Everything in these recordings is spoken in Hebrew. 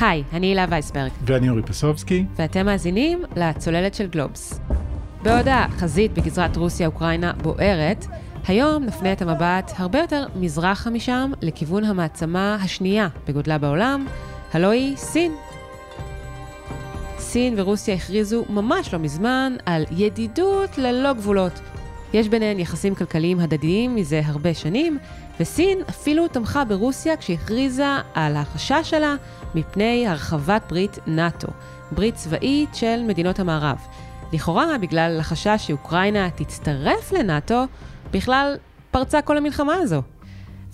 היי, אני הילה וייסברג. ואני אורי פסובסקי. ואתם מאזינים לצוללת של גלובס. בעוד החזית בגזרת רוסיה-אוקראינה בוערת, היום נפנה את המבט הרבה יותר מזרחה משם, לכיוון המעצמה השנייה בגודלה בעולם, הלוא היא סין. סין ורוסיה הכריזו ממש לא מזמן על ידידות ללא גבולות. יש ביניהן יחסים כלכליים הדדיים מזה הרבה שנים, וסין אפילו תמכה ברוסיה כשהכריזה על החשש שלה מפני הרחבת ברית נאט"ו, ברית צבאית של מדינות המערב. לכאורה, בגלל החשש שאוקראינה תצטרף לנאט"ו, בכלל פרצה כל המלחמה הזו.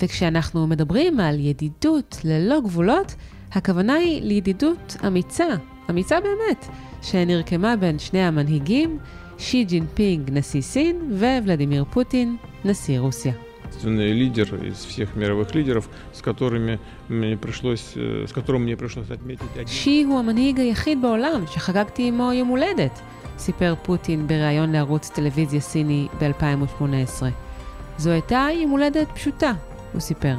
וכשאנחנו מדברים על ידידות ללא גבולות, הכוונה היא לידידות אמיצה, אמיצה באמת, שנרקמה בין שני המנהיגים, שי ג'ינפינג, נשיא סין, וולדימיר פוטין, נשיא רוסיה. лидер из всех мировых лидеров, с которыми мне пришлось, с которым мне пришлось отметить один... שי הוא המנהיג היחיד בעולם שחגגתי עמו יום הולדת, סיפר פוטין בריאיון לערוץ טלוויזיה סיני ב-2018. זו הייתה יום הולדת פשוטה, הוא סיפר.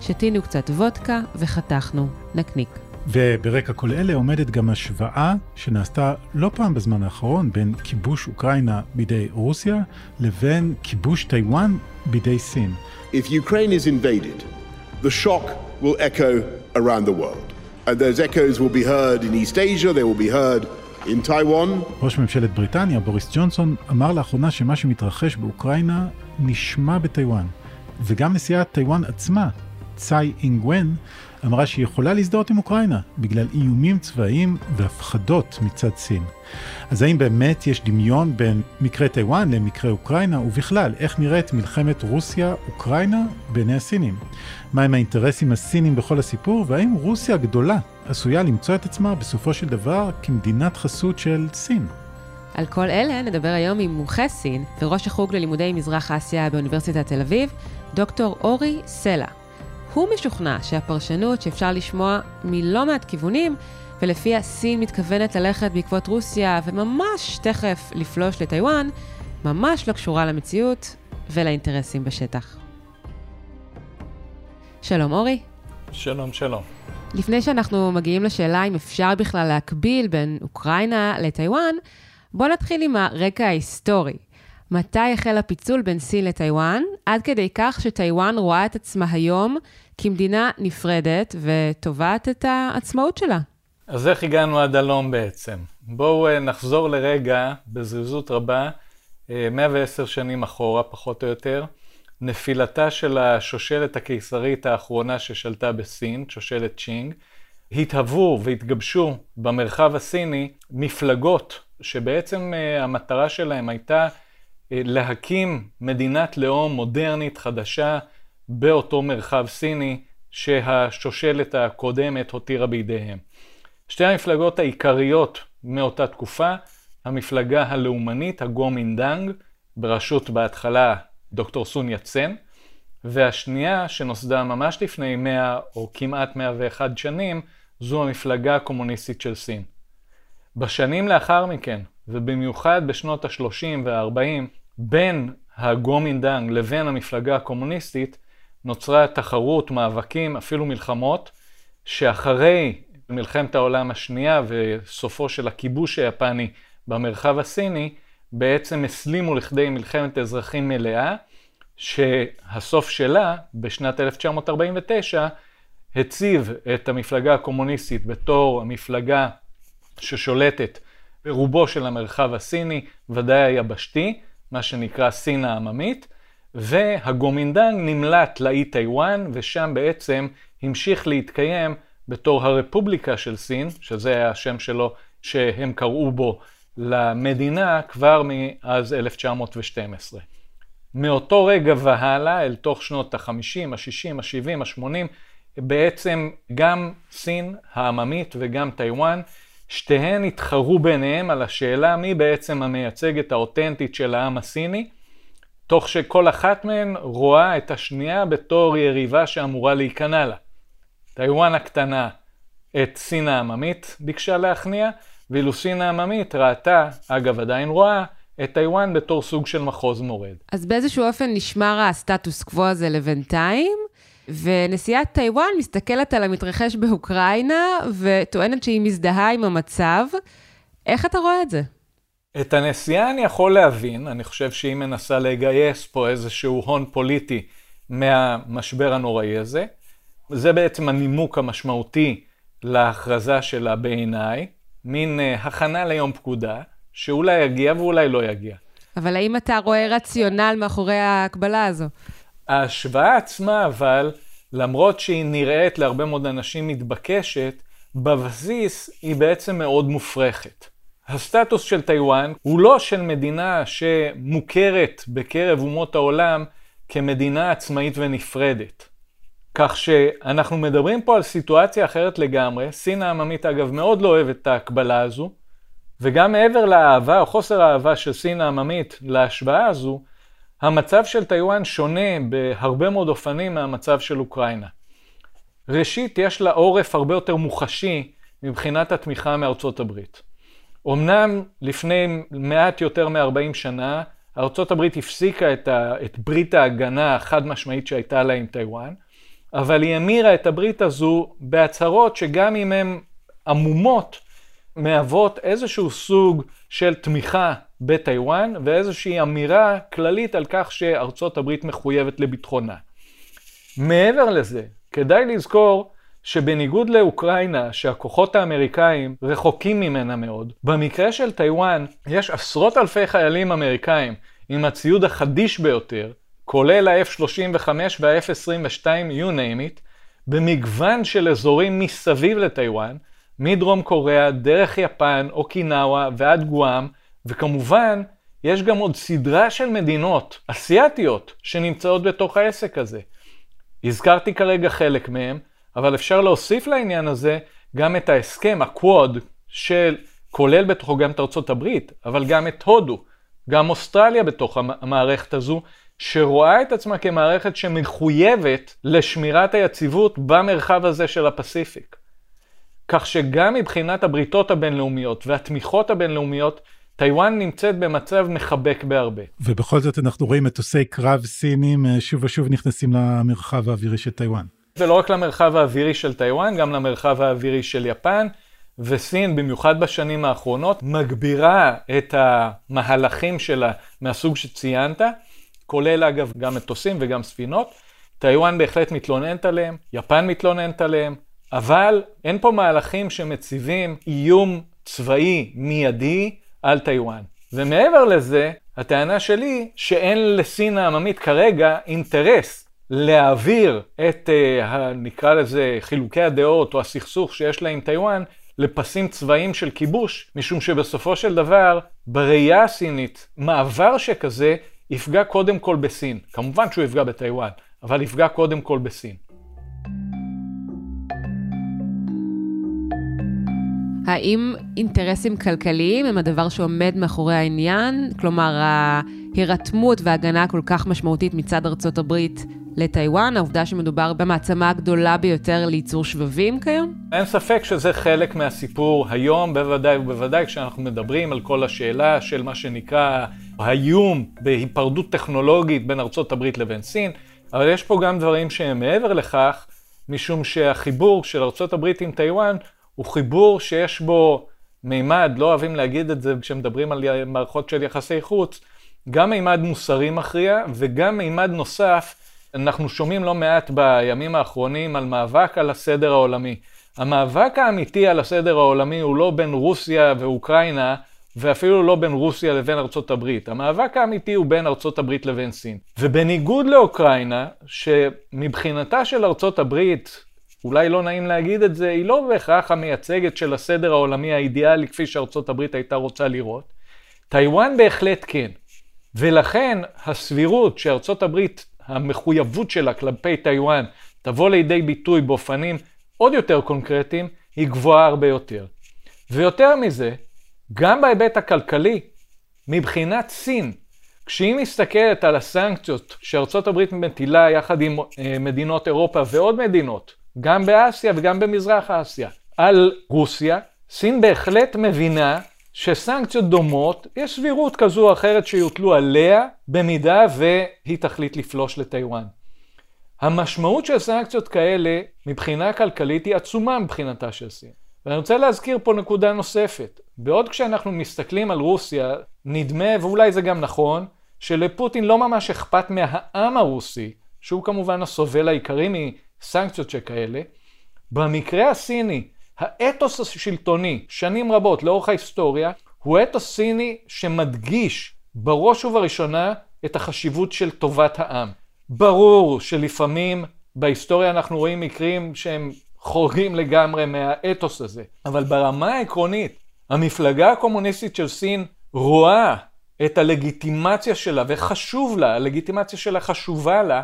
שתינו קצת וודקה וחתכנו נקניק. וברקע כל אלה עומדת גם השוואה שנעשתה לא פעם בזמן האחרון בין כיבוש אוקראינה בידי רוסיה לבין כיבוש טיוואן בידי סין. If Ukraine is invaded, the shock will echo around the world. And those echoes will be heard in East Asia, they will be heard in Taiwan. ראש ממשלת בריטניה, בוריס ג'ונסון, אמר לאחרונה שמה שמתרחש באוקראינה נשמע בטיוואן. וגם נשיאת טיוואן עצמה, צאי אינגוון, אמרה שהיא יכולה להזדהות עם אוקראינה בגלל איומים צבאיים והפחדות מצד סין. אז האם באמת יש דמיון בין מקרה טיוואן למקרה אוקראינה, ובכלל, איך נראית מלחמת רוסיה-אוקראינה בעיני הסינים? מהם האינטרסים הסינים בכל הסיפור, והאם רוסיה הגדולה עשויה למצוא את עצמה בסופו של דבר כמדינת חסות של סין? על כל אלה נדבר היום עם מומחה סין וראש החוג ללימודי מזרח אסיה באוניברסיטת תל אביב, דוקטור אורי סלע. הוא משוכנע שהפרשנות שאפשר לשמוע מלא מעט כיוונים, ולפיה סין מתכוונת ללכת בעקבות רוסיה וממש תכף לפלוש לטיוואן, ממש לא קשורה למציאות ולאינטרסים בשטח. שלום אורי. שלום, שלום. לפני שאנחנו מגיעים לשאלה אם אפשר בכלל להקביל בין אוקראינה לטיוואן, בואו נתחיל עם הרקע ההיסטורי. מתי החל הפיצול בין סין לטיוואן, עד כדי כך שטיוואן רואה את עצמה היום כמדינה נפרדת ותובעת את העצמאות שלה. אז איך הגענו עד הלום בעצם? בואו אה, נחזור לרגע, בזריזות רבה, 110 אה, שנים אחורה, פחות או יותר, נפילתה של השושלת הקיסרית האחרונה ששלטה בסין, שושלת צ'ינג, התהוו והתגבשו במרחב הסיני מפלגות שבעצם אה, המטרה שלהם הייתה להקים מדינת לאום מודרנית חדשה באותו מרחב סיני שהשושלת הקודמת הותירה בידיהם. שתי המפלגות העיקריות מאותה תקופה, המפלגה הלאומנית, הגומינדנג, בראשות בהתחלה דוקטור סון יצן, והשנייה, שנוסדה ממש לפני 100 או כמעט 101 שנים, זו המפלגה הקומוניסטית של סין. בשנים לאחר מכן, ובמיוחד בשנות ה-30 וה-40, בין הגומינדנג לבין המפלגה הקומוניסטית, נוצרה תחרות, מאבקים, אפילו מלחמות, שאחרי מלחמת העולם השנייה וסופו של הכיבוש היפני במרחב הסיני, בעצם הסלימו לכדי מלחמת אזרחים מלאה, שהסוף שלה, בשנת 1949, הציב את המפלגה הקומוניסטית בתור המפלגה ששולטת ברובו של המרחב הסיני, ודאי היבשתי, מה שנקרא סין העממית, והגומינדנג נמלט לאי טיוואן, ושם בעצם המשיך להתקיים בתור הרפובליקה של סין, שזה היה השם שלו שהם קראו בו למדינה כבר מאז 1912. מאותו רגע והלאה, אל תוך שנות ה-50, ה-60, ה-70, ה-80, בעצם גם סין העממית וגם טיוואן, שתיהן התחרו ביניהם על השאלה מי בעצם המייצגת האותנטית של העם הסיני, תוך שכל אחת מהן רואה את השנייה בתור יריבה שאמורה להיכנע לה. טיוואן הקטנה את סין העממית ביקשה להכניע, ואילו סין העממית ראתה, אגב עדיין רואה, את טיוואן בתור סוג של מחוז מורד. אז באיזשהו אופן נשמר הסטטוס קוו הזה לבינתיים, ונשיאת טיוואן מסתכלת על המתרחש באוקראינה וטוענת שהיא מזדהה עם המצב. איך אתה רואה את זה? את הנשיאה אני יכול להבין, אני חושב שהיא מנסה לגייס פה איזשהו הון פוליטי מהמשבר הנוראי הזה. זה בעצם הנימוק המשמעותי להכרזה שלה בעיניי, מין uh, הכנה ליום פקודה, שאולי יגיע ואולי לא יגיע. אבל האם אתה רואה רציונל מאחורי ההקבלה הזו? ההשוואה עצמה, אבל, למרות שהיא נראית להרבה מאוד אנשים מתבקשת, בבסיס היא בעצם מאוד מופרכת. הסטטוס של טיוואן הוא לא של מדינה שמוכרת בקרב אומות העולם כמדינה עצמאית ונפרדת. כך שאנחנו מדברים פה על סיטואציה אחרת לגמרי. סין העממית אגב מאוד לא אוהבת את ההקבלה הזו, וגם מעבר לאהבה או חוסר האהבה של סין העממית להשוואה הזו, המצב של טיוואן שונה בהרבה מאוד אופנים מהמצב של אוקראינה. ראשית, יש לה עורף הרבה יותר מוחשי מבחינת התמיכה מארצות הברית. אמנם לפני מעט יותר מ-40 שנה, ארצות הברית הפסיקה את, ה, את ברית ההגנה החד משמעית שהייתה לה עם טיוואן, אבל היא המירה את הברית הזו בהצהרות שגם אם הן עמומות, מהוות איזשהו סוג של תמיכה בטיוואן ואיזושהי אמירה כללית על כך שארצות הברית מחויבת לביטחונה. מעבר לזה, כדאי לזכור שבניגוד לאוקראינה, שהכוחות האמריקאים רחוקים ממנה מאוד, במקרה של טיוואן יש עשרות אלפי חיילים אמריקאים עם הציוד החדיש ביותר, כולל ה-F-35 וה-F-22, you name it, במגוון של אזורים מסביב לטיוואן, מדרום קוריאה, דרך יפן, אוקינאווה ועד גואם, וכמובן, יש גם עוד סדרה של מדינות אסיאתיות שנמצאות בתוך העסק הזה. הזכרתי כרגע חלק מהם, אבל אפשר להוסיף לעניין הזה גם את ההסכם, הקווד, של, כולל בתוכו גם את ארצות הברית, אבל גם את הודו, גם אוסטרליה בתוך המערכת הזו, שרואה את עצמה כמערכת שמחויבת לשמירת היציבות במרחב הזה של הפסיפיק. כך שגם מבחינת הבריתות הבינלאומיות והתמיכות הבינלאומיות, טיוואן נמצאת במצב מחובק בהרבה. ובכל זאת אנחנו רואים מטוסי קרב סינים אה, שוב ושוב נכנסים למרחב האווירי של טיוואן. ולא רק למרחב האווירי של טיוואן, גם למרחב האווירי של יפן. וסין, במיוחד בשנים האחרונות, מגבירה את המהלכים שלה מהסוג שציינת, כולל אגב גם מטוסים וגם ספינות. טיוואן בהחלט מתלוננת עליהם, יפן מתלוננת עליהם, אבל אין פה מהלכים שמציבים איום צבאי מיידי על טיוואן. ומעבר לזה, הטענה שלי שאין לסין העממית כרגע אינטרס להעביר את, אה, נקרא לזה, חילוקי הדעות או הסכסוך שיש לה עם טיוואן לפסים צבאיים של כיבוש, משום שבסופו של דבר, בראייה הסינית, מעבר שכזה יפגע קודם כל בסין. כמובן שהוא יפגע בטיוואן, אבל יפגע קודם כל בסין. האם אינטרסים כלכליים הם הדבר שעומד מאחורי העניין? כלומר, ההירתמות וההגנה הכל כך משמעותית מצד ארצות הברית לטיוואן, העובדה שמדובר במעצמה הגדולה ביותר לייצור שבבים כיום? אין ספק שזה חלק מהסיפור היום, בוודאי ובוודאי כשאנחנו מדברים על כל השאלה של מה שנקרא האיום בהיפרדות טכנולוגית בין ארצות הברית לבין סין, אבל יש פה גם דברים שהם מעבר לכך, משום שהחיבור של ארצות הברית עם טיוואן הוא חיבור שיש בו מימד, לא אוהבים להגיד את זה כשמדברים על מערכות של יחסי חוץ, גם מימד מוסרי מכריע וגם מימד נוסף, אנחנו שומעים לא מעט בימים האחרונים על מאבק על הסדר העולמי. המאבק האמיתי על הסדר העולמי הוא לא בין רוסיה ואוקראינה, ואפילו לא בין רוסיה לבין ארצות הברית. המאבק האמיתי הוא בין ארצות הברית לבין סין. ובניגוד לאוקראינה, שמבחינתה של ארצות הברית, אולי לא נעים להגיד את זה, היא לא בהכרח המייצגת של הסדר העולמי האידיאלי כפי שארצות הברית הייתה רוצה לראות. טיוואן בהחלט כן. ולכן הסבירות שארצות הברית, המחויבות שלה כלפי טיוואן, תבוא לידי ביטוי באופנים עוד יותר קונקרטיים, היא גבוהה הרבה יותר. ויותר מזה, גם בהיבט הכלכלי, מבחינת סין, כשהיא מסתכלת על הסנקציות שארצות הברית מטילה יחד עם אה, מדינות אירופה ועוד מדינות, גם באסיה וגם במזרח אסיה, על רוסיה, סין בהחלט מבינה שסנקציות דומות, יש סבירות כזו או אחרת שיוטלו עליה, במידה והיא תחליט לפלוש לטיוואן. המשמעות של סנקציות כאלה מבחינה כלכלית היא עצומה מבחינתה של סין. ואני רוצה להזכיר פה נקודה נוספת. בעוד כשאנחנו מסתכלים על רוסיה, נדמה, ואולי זה גם נכון, שלפוטין לא ממש אכפת מהעם הרוסי, שהוא כמובן הסובל העיקרי מסנקציות שכאלה. במקרה הסיני, האתוס השלטוני, שנים רבות לאורך ההיסטוריה, הוא אתוס סיני שמדגיש בראש ובראשונה את החשיבות של טובת העם. ברור שלפעמים בהיסטוריה אנחנו רואים מקרים שהם חורגים לגמרי מהאתוס הזה, אבל ברמה העקרונית, המפלגה הקומוניסטית של סין רואה את הלגיטימציה שלה, וחשוב לה, הלגיטימציה שלה חשובה לה,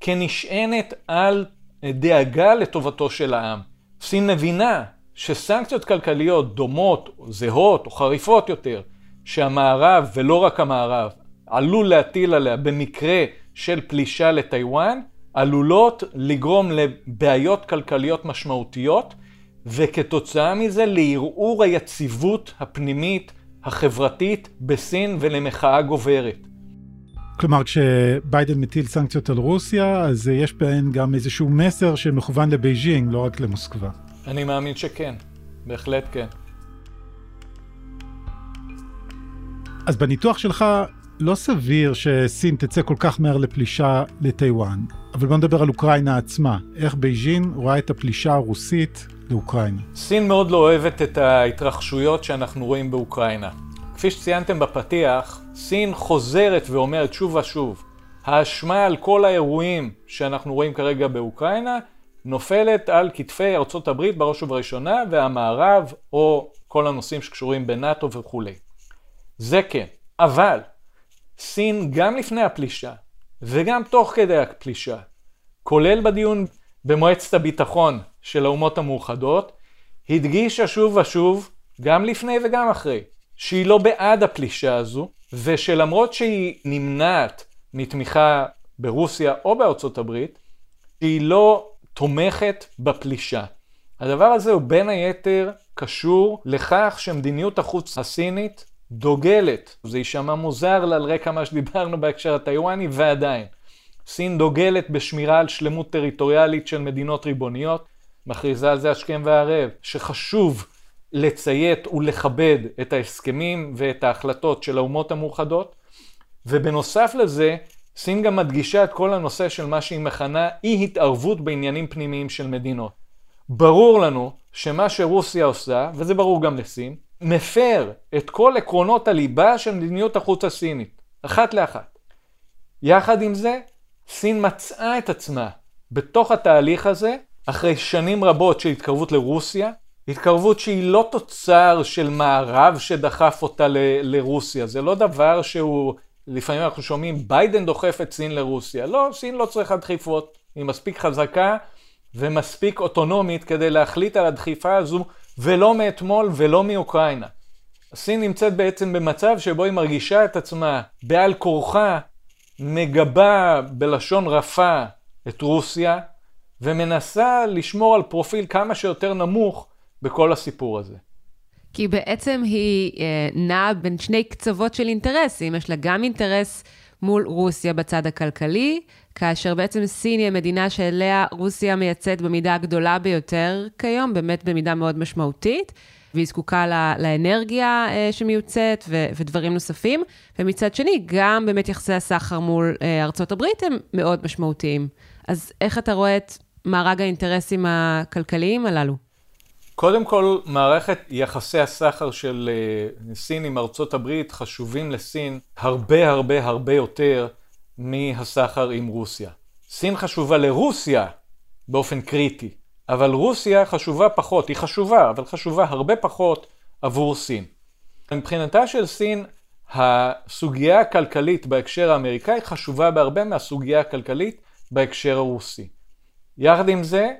כנשענת על דאגה לטובתו של העם. סין מבינה שסנקציות כלכליות דומות, זהות או חריפות יותר, שהמערב, ולא רק המערב, עלול להטיל עליה במקרה של פלישה לטיוואן, עלולות לגרום לבעיות כלכליות משמעותיות, וכתוצאה מזה לערעור היציבות הפנימית החברתית בסין ולמחאה גוברת. כלומר, כשביידן מטיל סנקציות על רוסיה, אז יש בהן גם איזשהו מסר שמכוון לבייג'ינג, לא רק למוסקבה. אני מאמין שכן, בהחלט כן. אז בניתוח שלך, לא סביר שסין תצא כל כך מהר לפלישה לטיוואן, אבל בוא נדבר על אוקראינה עצמה. איך בייג'ין רואה את הפלישה הרוסית לאוקראינה? סין מאוד לא אוהבת את ההתרחשויות שאנחנו רואים באוקראינה. כפי שציינתם בפתיח, סין חוזרת ואומרת שוב ושוב, האשמה על כל האירועים שאנחנו רואים כרגע באוקראינה נופלת על כתפי ארצות הברית בראש ובראשונה והמערב או כל הנושאים שקשורים בנאט"ו וכולי. זה כן, אבל סין גם לפני הפלישה וגם תוך כדי הפלישה, כולל בדיון במועצת הביטחון של האומות המאוחדות, הדגישה שוב ושוב, גם לפני וגם אחרי, שהיא לא בעד הפלישה הזו, ושלמרות שהיא נמנעת מתמיכה ברוסיה או בארצות הברית, היא לא תומכת בפלישה. הדבר הזה הוא בין היתר קשור לכך שמדיניות החוץ הסינית דוגלת, זה יישמע מוזר על רקע מה שדיברנו בהקשר הטיוואני, ועדיין. סין דוגלת בשמירה על שלמות טריטוריאלית של מדינות ריבוניות, מכריזה על זה השכם והערב, שחשוב לציית ולכבד את ההסכמים ואת ההחלטות של האומות המאוחדות, ובנוסף לזה, סין גם מדגישה את כל הנושא של מה שהיא מכנה אי התערבות בעניינים פנימיים של מדינות. ברור לנו שמה שרוסיה עושה, וזה ברור גם לסין, מפר את כל עקרונות הליבה של מדיניות החוץ הסינית, אחת לאחת. יחד עם זה, סין מצאה את עצמה בתוך התהליך הזה, אחרי שנים רבות של התקרבות לרוסיה, התקרבות שהיא לא תוצר של מערב שדחף אותה ל- לרוסיה, זה לא דבר שהוא, לפעמים אנחנו שומעים, ביידן דוחף את סין לרוסיה. לא, סין לא צריכה דחיפות, היא מספיק חזקה ומספיק אוטונומית כדי להחליט על הדחיפה הזו, ולא מאתמול ולא מאוקראינה. סין נמצאת בעצם במצב שבו היא מרגישה את עצמה בעל כורחה, מגבה בלשון רפה את רוסיה, ומנסה לשמור על פרופיל כמה שיותר נמוך בכל הסיפור הזה. כי בעצם היא אה, נעה בין שני קצוות של אינטרסים. יש לה גם אינטרס מול רוסיה בצד הכלכלי, כאשר בעצם סין היא המדינה שאליה רוסיה מייצאת במידה הגדולה ביותר כיום, באמת במידה מאוד משמעותית. והיא זקוקה לה, לאנרגיה אה, שמיוצאת ו, ודברים נוספים. ומצד שני, גם באמת יחסי הסחר מול אה, ארצות הברית הם מאוד משמעותיים. אז איך אתה רואה את מארג האינטרסים הכלכליים הללו? קודם כל, מערכת יחסי הסחר של uh, סין עם ארצות הברית חשובים לסין הרבה הרבה הרבה יותר מהסחר עם רוסיה. סין חשובה לרוסיה באופן קריטי, אבל רוסיה חשובה פחות, היא חשובה, אבל חשובה הרבה פחות עבור סין. מבחינתה של סין, הסוגיה הכלכלית בהקשר האמריקאי חשובה בהרבה מהסוגיה הכלכלית בהקשר הרוסי. יחד עם זה,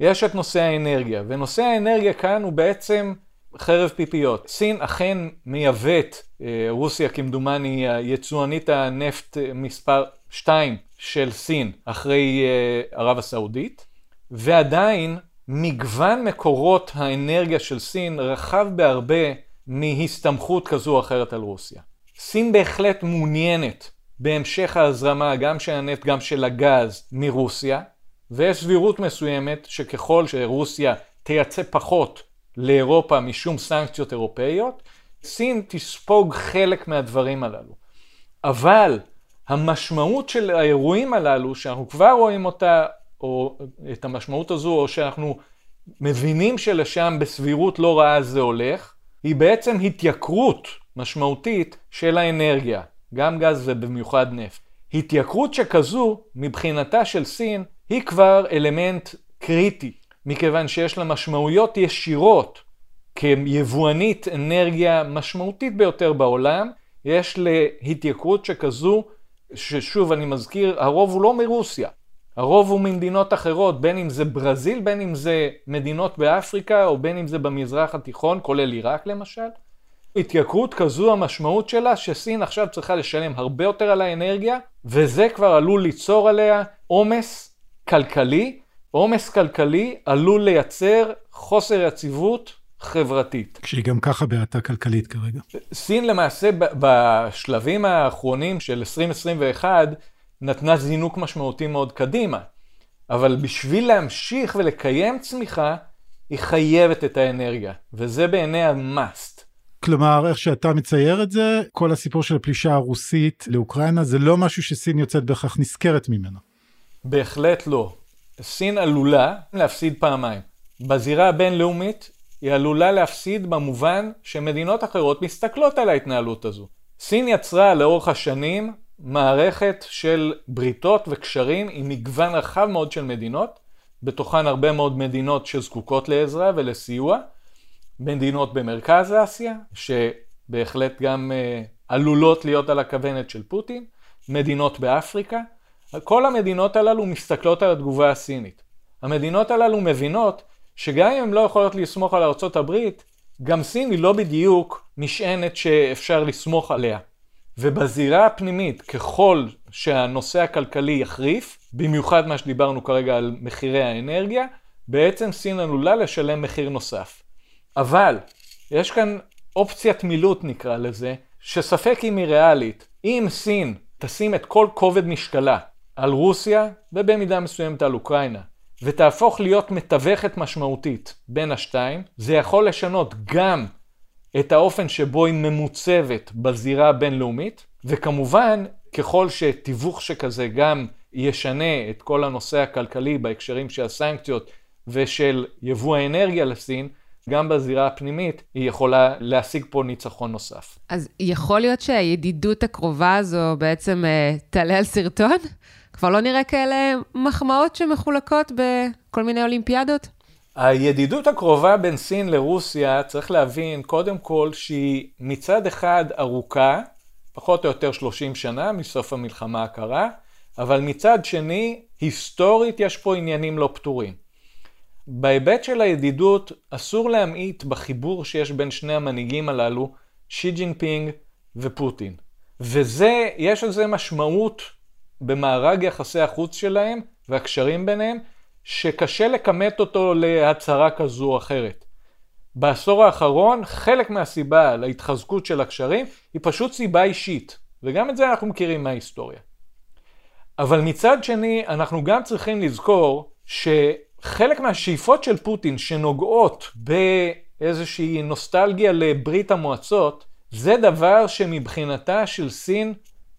יש את נושא האנרגיה, ונושא האנרגיה כאן הוא בעצם חרב פיפיות. סין אכן מייבאת, אה, רוסיה כמדומני יצואנית הנפט מספר 2 של סין אחרי אה, ערב הסעודית, ועדיין מגוון מקורות האנרגיה של סין רחב בהרבה מהסתמכות כזו או אחרת על רוסיה. סין בהחלט מעוניינת בהמשך ההזרמה גם של הנפט, גם של הגז מרוסיה, ויש סבירות מסוימת שככל שרוסיה תייצא פחות לאירופה משום סנקציות אירופאיות, סין תספוג חלק מהדברים הללו. אבל המשמעות של האירועים הללו, שאנחנו כבר רואים אותה, או את המשמעות הזו, או שאנחנו מבינים שלשם בסבירות לא רעה זה הולך, היא בעצם התייקרות משמעותית של האנרגיה, גם גז ובמיוחד נפט. התייקרות שכזו, מבחינתה של סין, היא כבר אלמנט קריטי, מכיוון שיש לה משמעויות ישירות כיבואנית אנרגיה משמעותית ביותר בעולם, יש להתייקרות שכזו, ששוב אני מזכיר, הרוב הוא לא מרוסיה, הרוב הוא ממדינות אחרות, בין אם זה ברזיל, בין אם זה מדינות באפריקה, או בין אם זה במזרח התיכון, כולל עיראק למשל. התייקרות כזו המשמעות שלה שסין עכשיו צריכה לשלם הרבה יותר על האנרגיה, וזה כבר עלול ליצור עליה עומס כלכלי. עומס כלכלי עלול לייצר חוסר יציבות חברתית. כשהיא גם ככה בהאטה כלכלית כרגע. סין למעשה בשלבים האחרונים של 2021 נתנה זינוק משמעותי מאוד קדימה, אבל בשביל להמשיך ולקיים צמיחה, היא חייבת את האנרגיה, וזה בעיני ה-must. כלומר, איך שאתה מצייר את זה, כל הסיפור של הפלישה הרוסית לאוקראינה זה לא משהו שסין יוצאת בהכרח נשכרת ממנו. בהחלט לא. סין עלולה להפסיד פעמיים. בזירה הבינלאומית היא עלולה להפסיד במובן שמדינות אחרות מסתכלות על ההתנהלות הזו. סין יצרה לאורך השנים מערכת של בריתות וקשרים עם מגוון רחב מאוד של מדינות, בתוכן הרבה מאוד מדינות שזקוקות לעזרה ולסיוע, מדינות במרכז אסיה, שבהחלט גם uh, עלולות להיות על הכוונת של פוטין, מדינות באפריקה, כל המדינות הללו מסתכלות על התגובה הסינית. המדינות הללו מבינות שגם אם הן לא יכולות לסמוך על ארצות הברית, גם סין היא לא בדיוק משענת שאפשר לסמוך עליה. ובזירה הפנימית, ככל שהנושא הכלכלי יחריף, במיוחד מה שדיברנו כרגע על מחירי האנרגיה, בעצם סין עלולה לשלם מחיר נוסף. אבל, יש כאן אופציית מילוט נקרא לזה, שספק אם היא ריאלית. אם סין תשים את כל כובד משקלה על רוסיה, ובמידה מסוימת על אוקראינה, ותהפוך להיות מתווכת משמעותית בין השתיים, זה יכול לשנות גם את האופן שבו היא ממוצבת בזירה הבינלאומית, וכמובן, ככל שתיווך שכזה גם ישנה את כל הנושא הכלכלי בהקשרים של הסנקציות ושל יבוא האנרגיה לסין, גם בזירה הפנימית היא יכולה להשיג פה ניצחון נוסף. אז יכול להיות שהידידות הקרובה הזו בעצם uh, תעלה על סרטון? כבר לא נראה כאלה מחמאות שמחולקות בכל מיני אולימפיאדות? הידידות הקרובה בין סין לרוסיה, צריך להבין קודם כל שהיא מצד אחד ארוכה, פחות או יותר 30 שנה מסוף המלחמה הקרה, אבל מצד שני, היסטורית יש פה עניינים לא פתורים. בהיבט של הידידות, אסור להמעיט בחיבור שיש בין שני המנהיגים הללו, שי ג'ינפינג ופוטין. וזה, יש לזה משמעות במארג יחסי החוץ שלהם והקשרים ביניהם, שקשה לכמת אותו להצהרה כזו או אחרת. בעשור האחרון, חלק מהסיבה להתחזקות של הקשרים היא פשוט סיבה אישית, וגם את זה אנחנו מכירים מההיסטוריה. אבל מצד שני, אנחנו גם צריכים לזכור שחלק מהשאיפות של פוטין שנוגעות באיזושהי נוסטלגיה לברית המועצות, זה דבר שמבחינתה של סין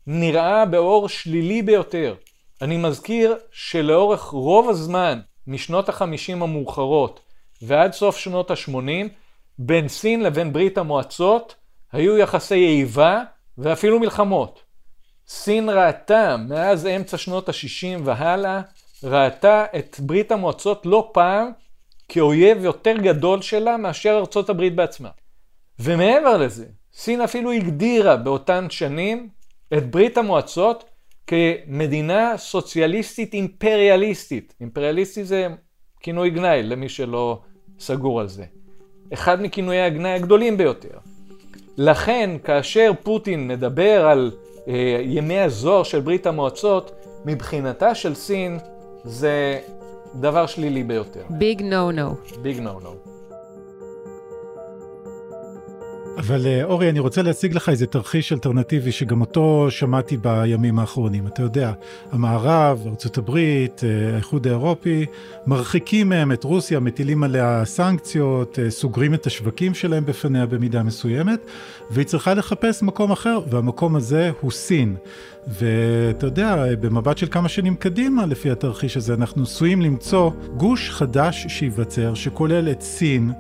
נראה באור שלילי ביותר. אני מזכיר שלאורך רוב הזמן, משנות החמישים המאוחרות ועד סוף שנות ה-80, בין סין לבין ברית המועצות היו יחסי איבה ואפילו מלחמות. סין ראתה מאז אמצע שנות ה-60 והלאה, ראתה את ברית המועצות לא פעם כאויב יותר גדול שלה מאשר ארצות הברית בעצמה. ומעבר לזה, סין אפילו הגדירה באותן שנים את ברית המועצות כמדינה סוציאליסטית אימפריאליסטית. אימפריאליסטי זה כינוי גנאי למי שלא סגור על זה. אחד מכינויי הגנאי הגדולים ביותר. לכן, כאשר פוטין מדבר על אה, ימי הזוהר של ברית המועצות, מבחינתה של סין זה דבר שלילי ביותר. ביג נו נו. ביג נו נו. אבל אה, אורי, אני רוצה להציג לך איזה תרחיש אלטרנטיבי שגם אותו שמעתי בימים האחרונים. אתה יודע, המערב, ארה"ב, אה, האיחוד האירופי, מרחיקים מהם את רוסיה, מטילים עליה סנקציות, אה, סוגרים את השווקים שלהם בפניה במידה מסוימת, והיא צריכה לחפש מקום אחר, והמקום הזה הוא סין. ואתה יודע, במבט של כמה שנים קדימה, לפי התרחיש הזה, אנחנו עשויים למצוא גוש חדש שייווצר, שכולל את סין,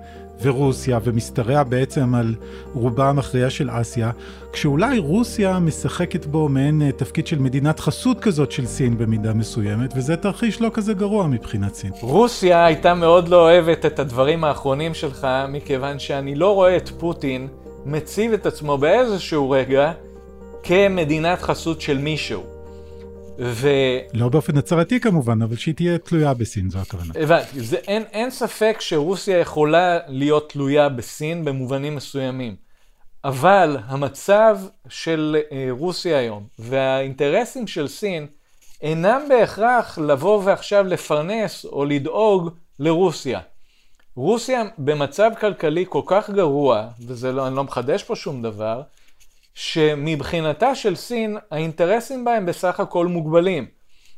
ורוסיה ומשתרע בעצם על רובה המכריע של אסיה, כשאולי רוסיה משחקת בו מעין אה, תפקיד של מדינת חסות כזאת של סין במידה מסוימת, וזה תרחיש לא כזה גרוע מבחינת סין. רוסיה הייתה מאוד לא אוהבת את הדברים האחרונים שלך, מכיוון שאני לא רואה את פוטין מציב את עצמו באיזשהו רגע כמדינת חסות של מישהו. ו... לא באופן הצהרתי כמובן, אבל שהיא תהיה תלויה בסין, זו הכוונה. הבנתי, אין, אין ספק שרוסיה יכולה להיות תלויה בסין במובנים מסוימים. אבל המצב של אה, רוסיה היום והאינטרסים של סין אינם בהכרח לבוא ועכשיו לפרנס או לדאוג לרוסיה. רוסיה במצב כלכלי כל כך גרוע, וזה לא, לא מחדש פה שום דבר, שמבחינתה של סין, האינטרסים בהם בסך הכל מוגבלים.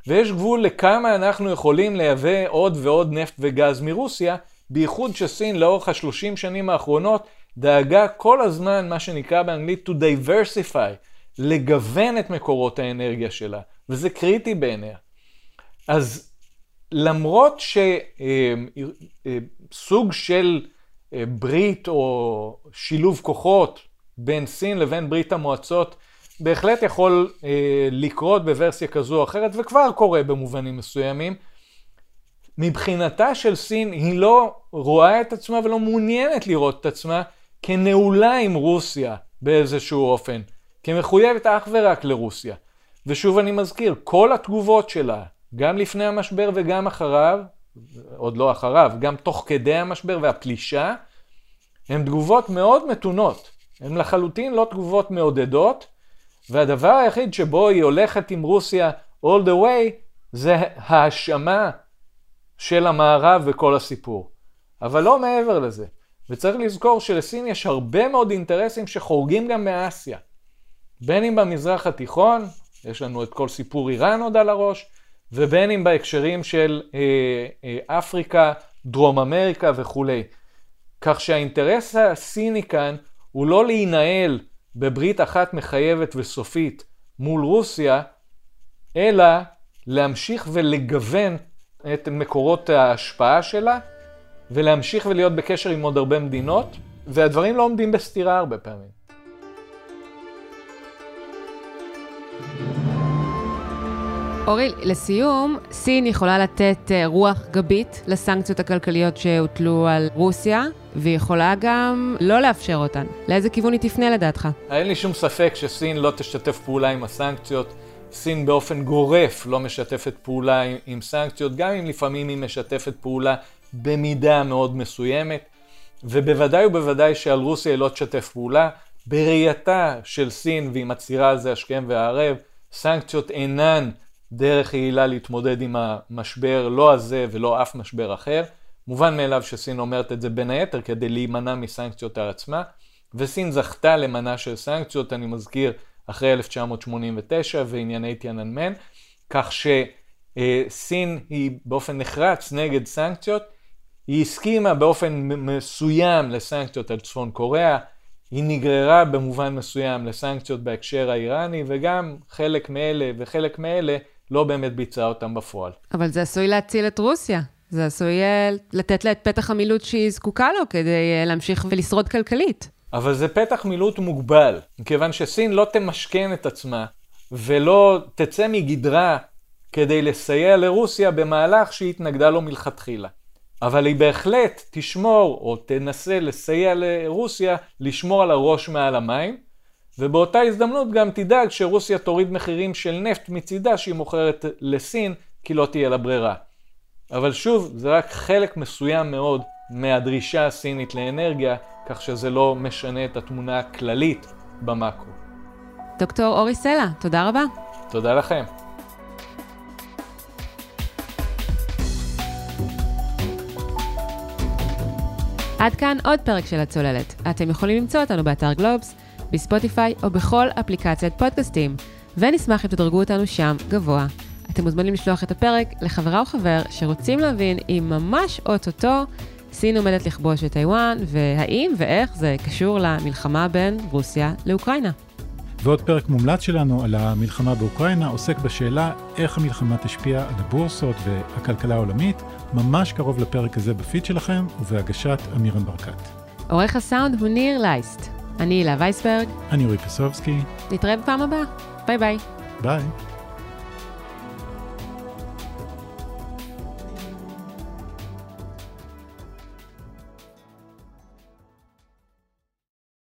ויש גבול לכמה אנחנו יכולים לייבא עוד ועוד נפט וגז מרוסיה, בייחוד שסין לאורך השלושים שנים האחרונות דאגה כל הזמן, מה שנקרא באנגלית to diversify, לגוון את מקורות האנרגיה שלה, וזה קריטי בעיניה. אז למרות שסוג אה, אה, של אה, ברית או שילוב כוחות בין סין לבין ברית המועצות בהחלט יכול אה, לקרות בוורסיה כזו או אחרת, וכבר קורה במובנים מסוימים. מבחינתה של סין, היא לא רואה את עצמה ולא מעוניינת לראות את עצמה כנעולה עם רוסיה באיזשהו אופן, כמחויבת אך ורק לרוסיה. ושוב אני מזכיר, כל התגובות שלה, גם לפני המשבר וגם אחריו, עוד לא אחריו, גם תוך כדי המשבר והפלישה, הן תגובות מאוד מתונות. הן לחלוטין לא תגובות מעודדות, והדבר היחיד שבו היא הולכת עם רוסיה all the way, זה האשמה של המערב וכל הסיפור. אבל לא מעבר לזה. וצריך לזכור שלסין יש הרבה מאוד אינטרסים שחורגים גם מאסיה. בין אם במזרח התיכון, יש לנו את כל סיפור איראן עוד על הראש, ובין אם בהקשרים של אה, אה, אפריקה, דרום אמריקה וכולי. כך שהאינטרס הסיני כאן הוא לא להינעל בברית אחת מחייבת וסופית מול רוסיה, אלא להמשיך ולגוון את מקורות ההשפעה שלה, ולהמשיך ולהיות בקשר עם עוד הרבה מדינות, והדברים לא עומדים בסתירה הרבה פעמים. אורי, לסיום, סין יכולה לתת אה, רוח גבית לסנקציות הכלכליות שהוטלו על רוסיה, והיא יכולה גם לא לאפשר אותן. לאיזה כיוון היא תפנה לדעתך? אין לי שום ספק שסין לא תשתף פעולה עם הסנקציות. סין באופן גורף לא משתפת פעולה עם, עם סנקציות, גם אם לפעמים היא משתפת פעולה במידה מאוד מסוימת, ובוודאי ובוודאי שעל רוסיה היא לא תשתף פעולה. בראייתה של סין, והיא מצהירה על זה השכם והערב, סנקציות אינן דרך יעילה להתמודד עם המשבר, לא הזה ולא אף משבר אחר. מובן מאליו שסין אומרת את זה בין היתר כדי להימנע מסנקציות על עצמה, וסין זכתה למנה של סנקציות, אני מזכיר, אחרי 1989 וענייני טיאננמן, כך שסין היא באופן נחרץ נגד סנקציות, היא הסכימה באופן מסוים לסנקציות על צפון קוריאה, היא נגררה במובן מסוים לסנקציות בהקשר האיראני, וגם חלק מאלה וחלק מאלה לא באמת ביצעה אותם בפועל. אבל זה עשוי להציל את רוסיה. זה עשוי אה, לתת לה את פתח המילוט שהיא זקוקה לו כדי אה, להמשיך ולשרוד כלכלית. אבל זה פתח מילוט מוגבל, מכיוון שסין לא תמשכן את עצמה ולא תצא מגדרה כדי לסייע לרוסיה במהלך שהיא התנגדה לו מלכתחילה. אבל היא בהחלט תשמור או תנסה לסייע לרוסיה לשמור על הראש מעל המים, ובאותה הזדמנות גם תדאג שרוסיה תוריד מחירים של נפט מצידה שהיא מוכרת לסין, כי לא תהיה לה ברירה. אבל שוב, זה רק חלק מסוים מאוד מהדרישה הסינית לאנרגיה, כך שזה לא משנה את התמונה הכללית במאקרו. דוקטור אורי סלע, תודה רבה. תודה לכם. עד כאן עוד פרק של הצוללת. אתם יכולים למצוא אותנו באתר גלובס, בספוטיפיי או בכל אפליקציית פודקאסטים, ונשמח אם תדרגו אותנו שם גבוה. אתם מוזמנים לשלוח את הפרק לחברה או חבר שרוצים להבין אם ממש אוטוטו סין עומדת לכבוש את טיוואן, והאם ואיך זה קשור למלחמה בין רוסיה לאוקראינה. ועוד פרק מומלץ שלנו על המלחמה באוקראינה עוסק בשאלה איך המלחמה תשפיע על הבורסות והכלכלה העולמית, ממש קרוב לפרק הזה בפיד שלכם ובהגשת עמירם ברקת. עורך הסאונד הוא ניר לייסט. אני הילה וייסברג. אני אורי פסובסקי. נתראה בפעם הבאה. ביי ביי. ביי.